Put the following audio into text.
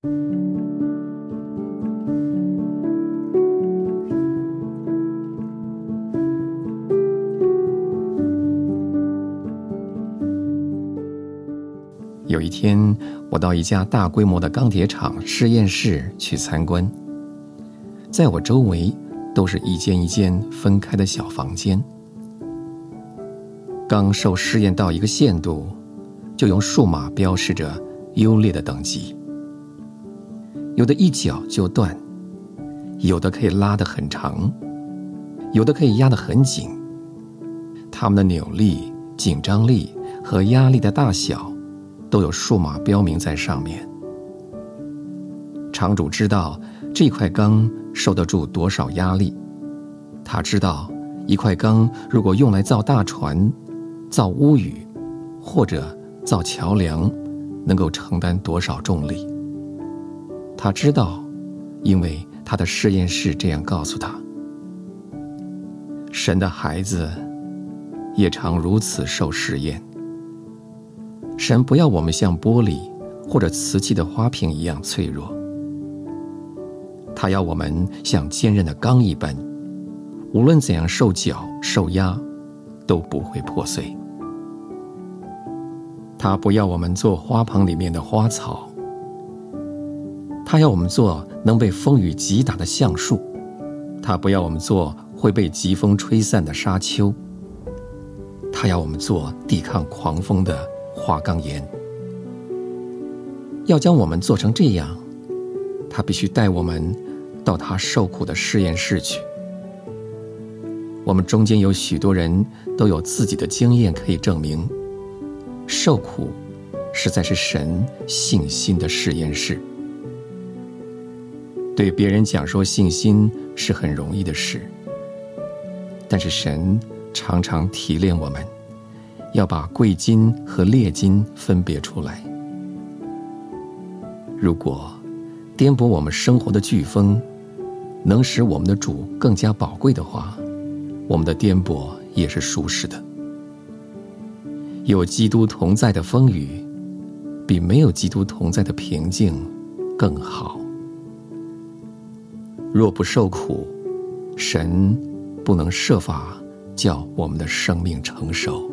有一天，我到一家大规模的钢铁厂实验室去参观，在我周围都是一间一间分开的小房间。钢受试验到一个限度，就用数码标示着优劣的等级。有的一绞就断，有的可以拉得很长，有的可以压得很紧。它们的扭力、紧张力和压力的大小。都有数码标明在上面。厂主知道这块钢受得住多少压力，他知道一块钢如果用来造大船、造屋宇或者造桥梁，能够承担多少重力。他知道，因为他的实验室这样告诉他。神的孩子也常如此受试验。神不要我们像玻璃或者瓷器的花瓶一样脆弱，他要我们像坚韧的钢一般，无论怎样受绞受压，都不会破碎。他不要我们做花棚里面的花草，他要我们做能被风雨击打的橡树，他不要我们做会被疾风吹散的沙丘，他要我们做抵抗狂风的。花岗岩要将我们做成这样，他必须带我们到他受苦的实验室去。我们中间有许多人都有自己的经验可以证明，受苦实在是神信心的实验室。对别人讲说信心是很容易的事，但是神常常提炼我们。要把贵金和劣金分别出来。如果颠簸我们生活的飓风能使我们的主更加宝贵的话，我们的颠簸也是舒适的。有基督同在的风雨，比没有基督同在的平静更好。若不受苦，神不能设法叫我们的生命成熟。